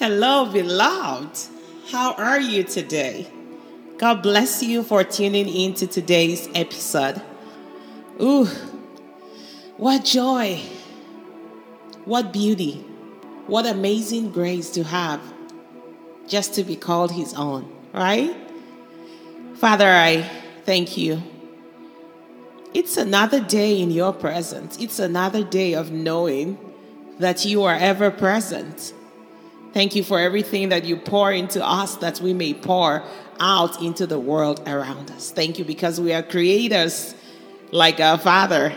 Hello, beloved. How are you today? God bless you for tuning in to today's episode. Ooh, what joy, what beauty, what amazing grace to have just to be called His own, right? Father, I thank you. It's another day in your presence, it's another day of knowing that you are ever present. Thank you for everything that you pour into us that we may pour out into the world around us. Thank you because we are creators like our Father.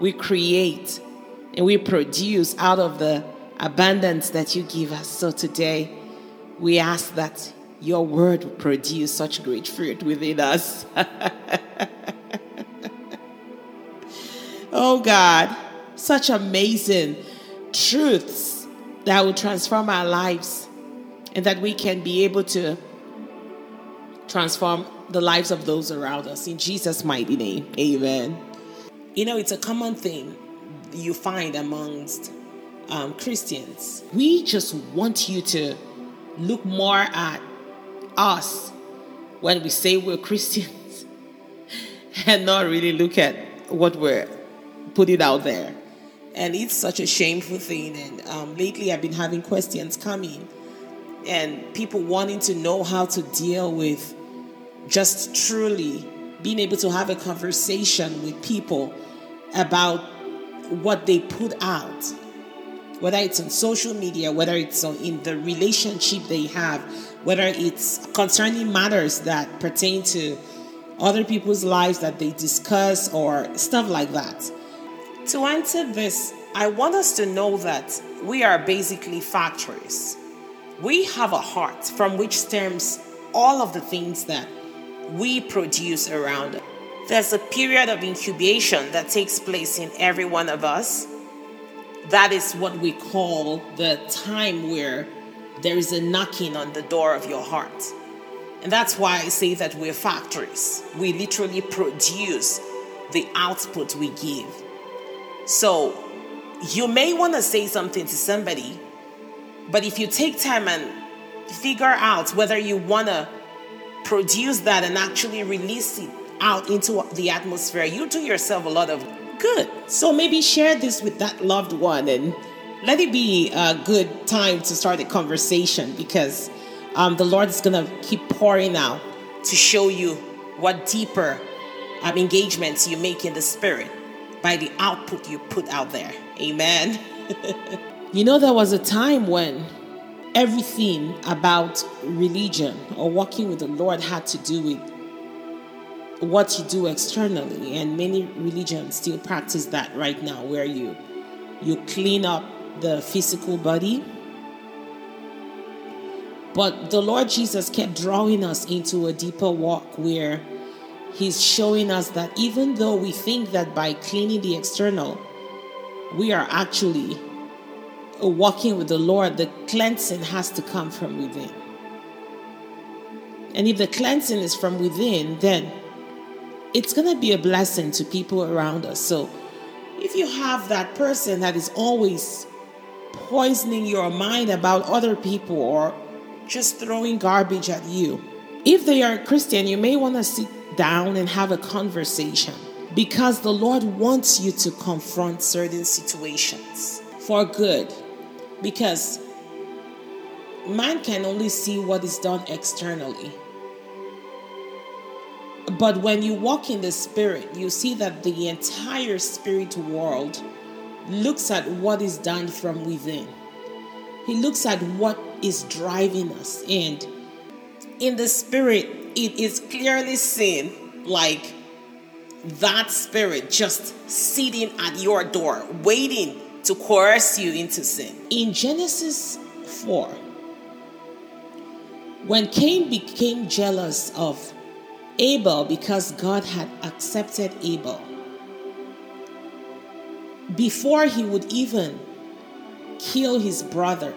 We create and we produce out of the abundance that you give us. So today, we ask that your word will produce such great fruit within us. oh God, such amazing truths that will transform our lives and that we can be able to transform the lives of those around us. In Jesus' mighty name, amen. You know, it's a common thing you find amongst um, Christians. We just want you to look more at us when we say we're Christians and not really look at what we're putting out there. And it's such a shameful thing. And um, lately, I've been having questions coming and people wanting to know how to deal with just truly being able to have a conversation with people about what they put out, whether it's on social media, whether it's on, in the relationship they have, whether it's concerning matters that pertain to other people's lives that they discuss or stuff like that. To answer this, I want us to know that we are basically factories. We have a heart from which stems all of the things that we produce around us. There's a period of incubation that takes place in every one of us. That is what we call the time where there is a knocking on the door of your heart. And that's why I say that we're factories. We literally produce the output we give. So you may want to say something to somebody, but if you take time and figure out whether you want to produce that and actually release it out into the atmosphere, you do yourself a lot of good. So maybe share this with that loved one and let it be a good time to start a conversation because um, the Lord is going to keep pouring out to show you what deeper um, engagements you make in the spirit by the output you put out there. Amen. you know, there was a time when everything about religion or walking with the Lord had to do with what you do externally and many religions still practice that right now where you you clean up the physical body but the Lord Jesus kept drawing us into a deeper walk where He's showing us that even though we think that by cleaning the external, we are actually uh, walking with the Lord, the cleansing has to come from within. And if the cleansing is from within, then it's going to be a blessing to people around us. So if you have that person that is always poisoning your mind about other people or just throwing garbage at you, if they are a Christian, you may want to down and have a conversation because the Lord wants you to confront certain situations for good. Because man can only see what is done externally. But when you walk in the spirit, you see that the entire spirit world looks at what is done from within. He looks at what is driving us. And in the spirit, it is clearly seen like that spirit just sitting at your door, waiting to coerce you into sin. In Genesis 4, when Cain became jealous of Abel because God had accepted Abel, before he would even kill his brother,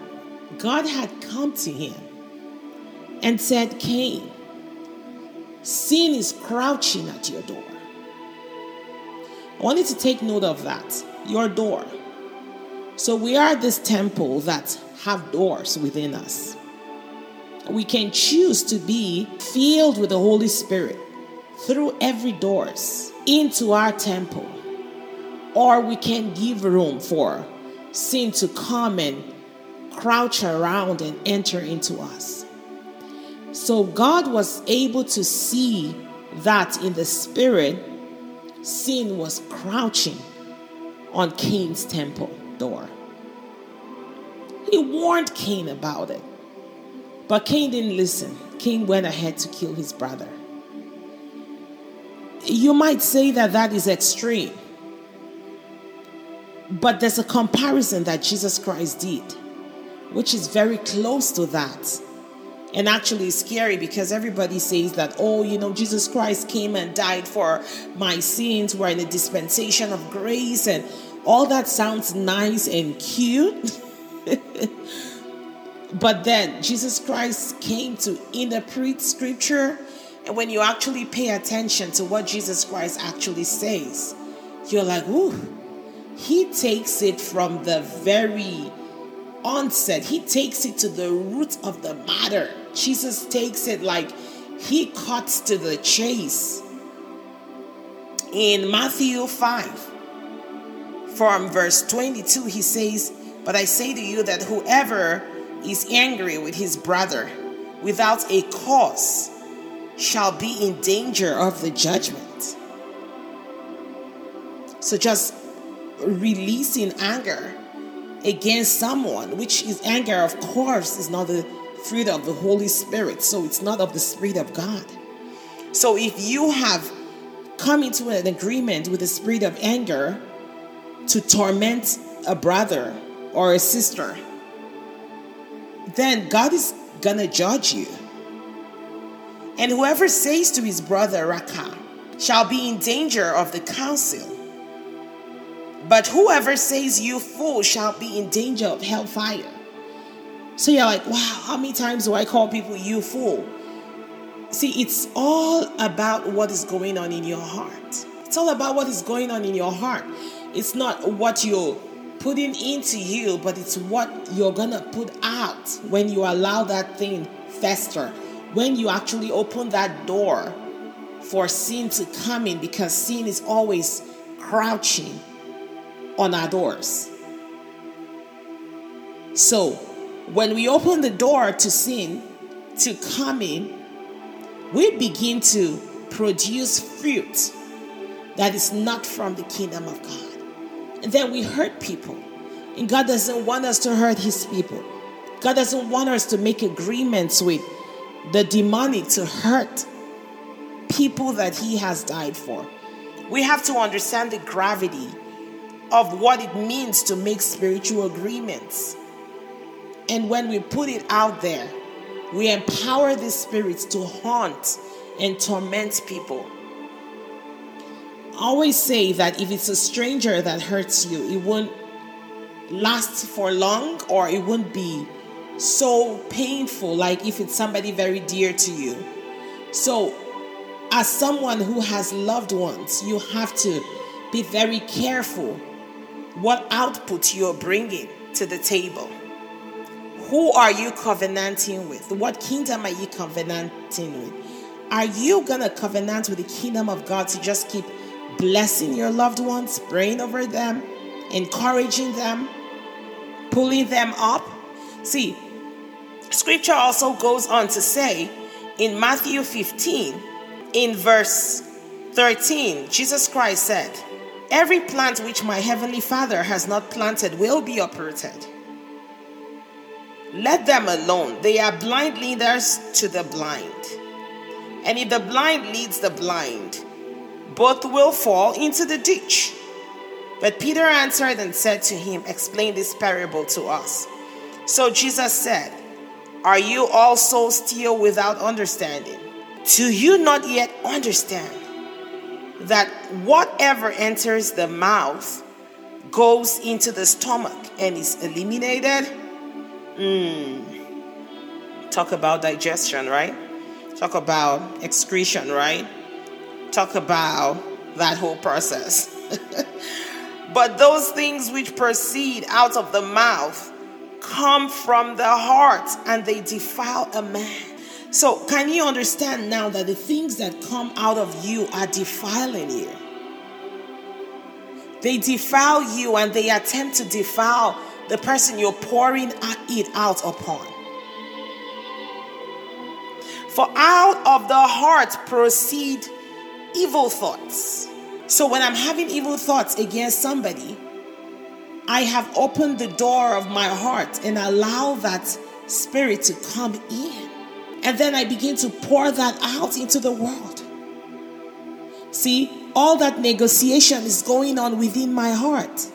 God had come to him and said, Cain, sin is crouching at your door. I want you to take note of that. Your door. So we are this temple that have doors within us. We can choose to be filled with the Holy Spirit through every doors into our temple. Or we can give room for sin to come and crouch around and enter into us. So God was able to see that in the spirit, sin was crouching on Cain's temple door. He warned Cain about it. But Cain didn't listen. Cain went ahead to kill his brother. You might say that that is extreme. But there's a comparison that Jesus Christ did, which is very close to that. And actually scary because everybody says that, oh, you know, Jesus Christ came and died for my sins. We're in a dispensation of grace, and all that sounds nice and cute. but then Jesus Christ came to interpret scripture. And when you actually pay attention to what Jesus Christ actually says, you're like, ooh, he takes it from the very onset, he takes it to the root of the matter. Jesus takes it like he cuts to the chase. In Matthew 5, from verse 22, he says, But I say to you that whoever is angry with his brother without a cause shall be in danger of the judgment. So just releasing anger against someone, which is anger, of course, is not the fruit of the Holy Spirit. So it's not of the Spirit of God. So if you have come into an agreement with the spirit of anger to torment a brother or a sister, then God is gonna judge you. And whoever says to his brother Raca shall be in danger of the council. But whoever says you fool shall be in danger of hellfire. So you're like, wow, how many times do I call people you fool? See, it's all about what is going on in your heart. It's all about what is going on in your heart. It's not what you're putting into you, but it's what you're gonna put out when you allow that thing fester. When you actually open that door for sin to come in, because sin is always crouching on our doors. So, when we open the door to sin to come in, we begin to produce fruit that is not from the kingdom of God. And then we hurt people. And God doesn't want us to hurt his people. God doesn't want us to make agreements with the demonic to hurt people that he has died for. We have to understand the gravity of what it means to make spiritual agreements. And when we put it out there, we empower the spirits to haunt and torment people. Always say that if it's a stranger that hurts you, it won't last for long or it won't be so painful like if it's somebody very dear to you. So, as someone who has loved ones, you have to be very careful what output you're bringing to the table. Who are you covenanting with? What kingdom are you covenanting with? Are you going to covenant with the kingdom of God to just keep blessing your loved ones, praying over them, encouraging them, pulling them up? See, scripture also goes on to say in Matthew 15, in verse 13, Jesus Christ said, Every plant which my heavenly Father has not planted will be uprooted. Let them alone. They are blind leaders to the blind. And if the blind leads the blind, both will fall into the ditch. But Peter answered and said to him, Explain this parable to us. So Jesus said, Are you also still without understanding? Do you not yet understand? that whatever enters the mouth goes into the stomach and is eliminated. Mm. Talk about digestion, right? Talk about excretion, right? Talk about that whole process. but those things which proceed out of the mouth come from the heart and they defile a man. So, can you understand now that the things that come out of you are defiling you? They defile you and they attempt to defile the person you're pouring it out upon. For out of the heart proceed evil thoughts. So when I'm having evil thoughts against somebody, I have opened the door of my heart and allow that spirit to come in. And then I begin to pour that out into the world. See, all that negotiation is going on within my heart.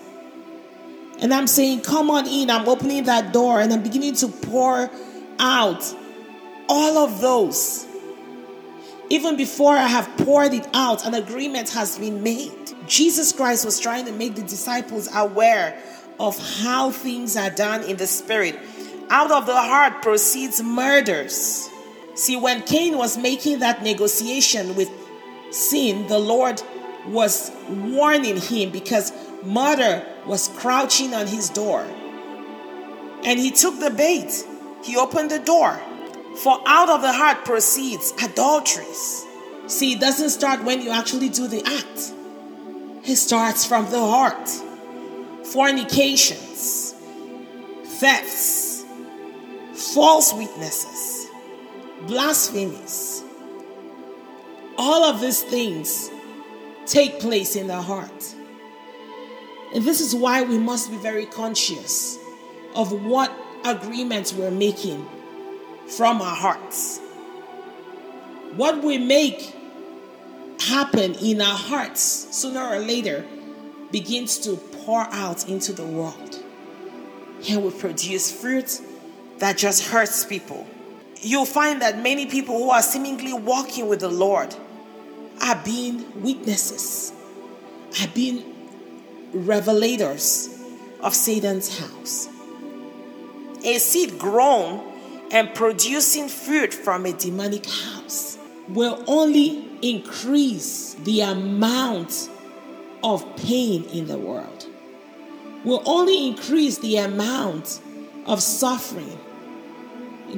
And I'm saying, Come on in. I'm opening that door and I'm beginning to pour out all of those. Even before I have poured it out, an agreement has been made. Jesus Christ was trying to make the disciples aware of how things are done in the spirit. Out of the heart proceeds murders. See, when Cain was making that negotiation with sin, the Lord was warning him because murder was crouching on his door. And he took the bait, he opened the door. For out of the heart proceeds adulteries. See, it doesn't start when you actually do the act, it starts from the heart. Fornications, thefts, false witnesses, blasphemies. All of these things take place in the heart. And this is why we must be very conscious of what agreements we're making from our hearts. What we make happen in our hearts sooner or later begins to pour out into the world. And we produce fruit that just hurts people. You'll find that many people who are seemingly walking with the Lord are being witnesses, are being revelators of Satan's house. A seed grown and producing fruit from a demonic house will only increase the amount of pain in the world, will only increase the amount of suffering,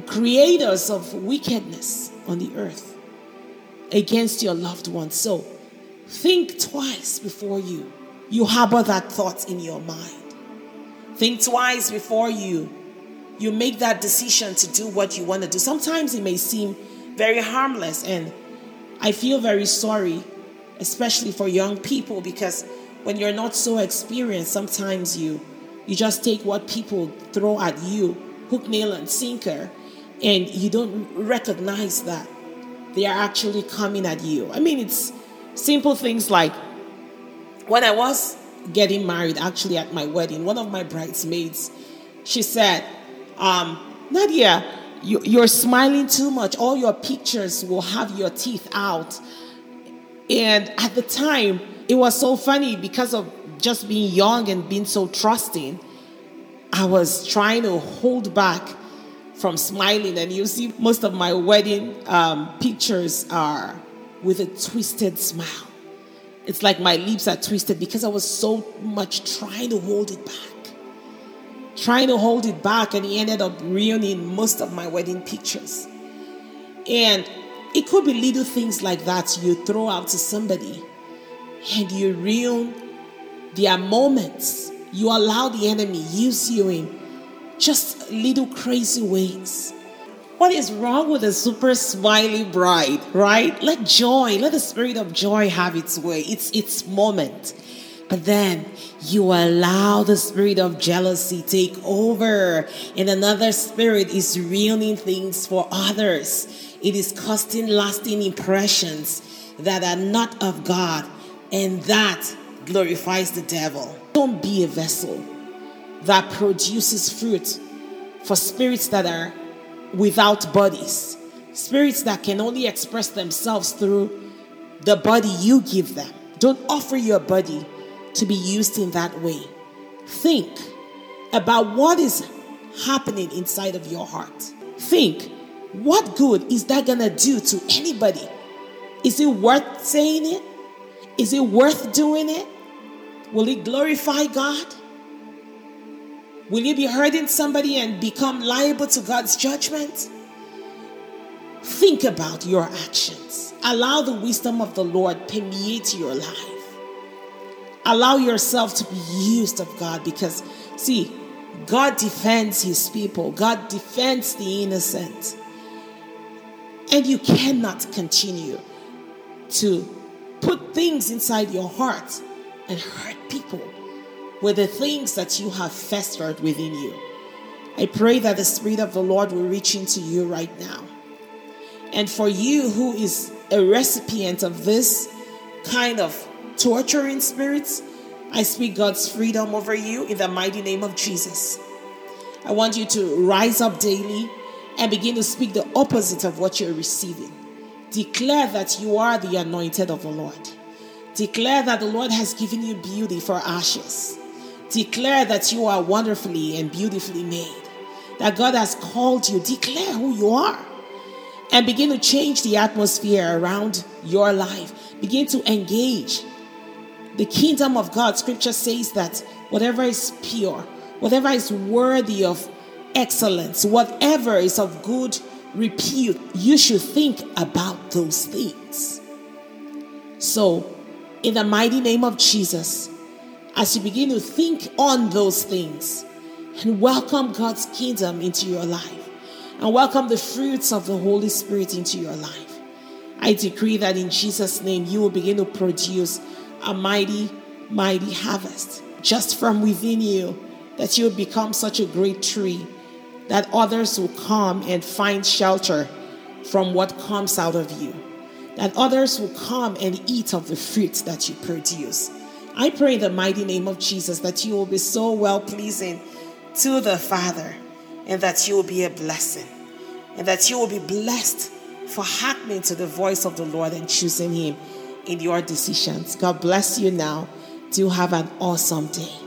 creators of wickedness on the earth against your loved ones. So think twice before you you harbor that thought in your mind. Think twice before you you make that decision to do what you want to do. Sometimes it may seem very harmless, and I feel very sorry, especially for young people, because when you're not so experienced, sometimes you you just take what people throw at you, hook, nail, and sinker, and you don't recognize that they are actually coming at you. I mean, it's simple things like when I was getting married, actually at my wedding, one of my bridesmaids, she said, um, Nadia, you, you're smiling too much. All your pictures will have your teeth out. And at the time, it was so funny because of just being young and being so trusting. I was trying to hold back from smiling. And you see, most of my wedding um, pictures are with a twisted smile. It's like my lips are twisted because I was so much trying to hold it back trying to hold it back, and he ended up ruining most of my wedding pictures. And it could be little things like that you throw out to somebody and you ruin their moments. You allow the enemy use you in just little crazy ways. What is wrong with a super smiley bride, right? Let joy, let the spirit of joy have its way. It's its moment. But then you allow the spirit of jealousy take over, and another spirit is ruining things for others. It is casting lasting impressions that are not of God, and that glorifies the devil. Don't be a vessel that produces fruit for spirits that are without bodies, spirits that can only express themselves through the body you give them. Don't offer your body to be used in that way. Think about what is happening inside of your heart. Think, what good is that going to do to anybody? Is it worth saying it? Is it worth doing it? Will it glorify God? Will you be hurting somebody and become liable to God's judgment? Think about your actions. Allow the wisdom of the Lord permeate your life. Allow yourself to be used of God because, see, God defends his people, God defends the innocent. And you cannot continue to put things inside your heart and hurt people with the things that you have festered within you. I pray that the Spirit of the Lord will reach into you right now. And for you who is a recipient of this kind of torturing spirits, I speak God's freedom over you in the mighty name of Jesus. I want you to rise up daily and begin to speak the opposite of what you're receiving. Declare that you are the anointed of the Lord. Declare that the Lord has given you beauty for ashes. Declare that you are wonderfully and beautifully made. That God has called you. Declare who you are. And begin to change the atmosphere around your life. Begin to engage. The kingdom of God, scripture says that whatever is pure, whatever is worthy of excellence, whatever is of good repute, you should think about those things. So, in the mighty name of Jesus, as you begin to think on those things and welcome God's kingdom into your life and welcome the fruits of the Holy Spirit into your life, I decree that in Jesus' name you will begin to produce a mighty, mighty harvest just from within you, that you will become such a great tree that others will come and find shelter from what comes out of you, that others will come and eat of the fruit that you produce. I pray in the mighty name of Jesus that you will be so well pleasing to the Father and that you will be a blessing and that you will be blessed for hearkening to the voice of the Lord and choosing Him in your decisions. God bless you now. Do have an awesome day.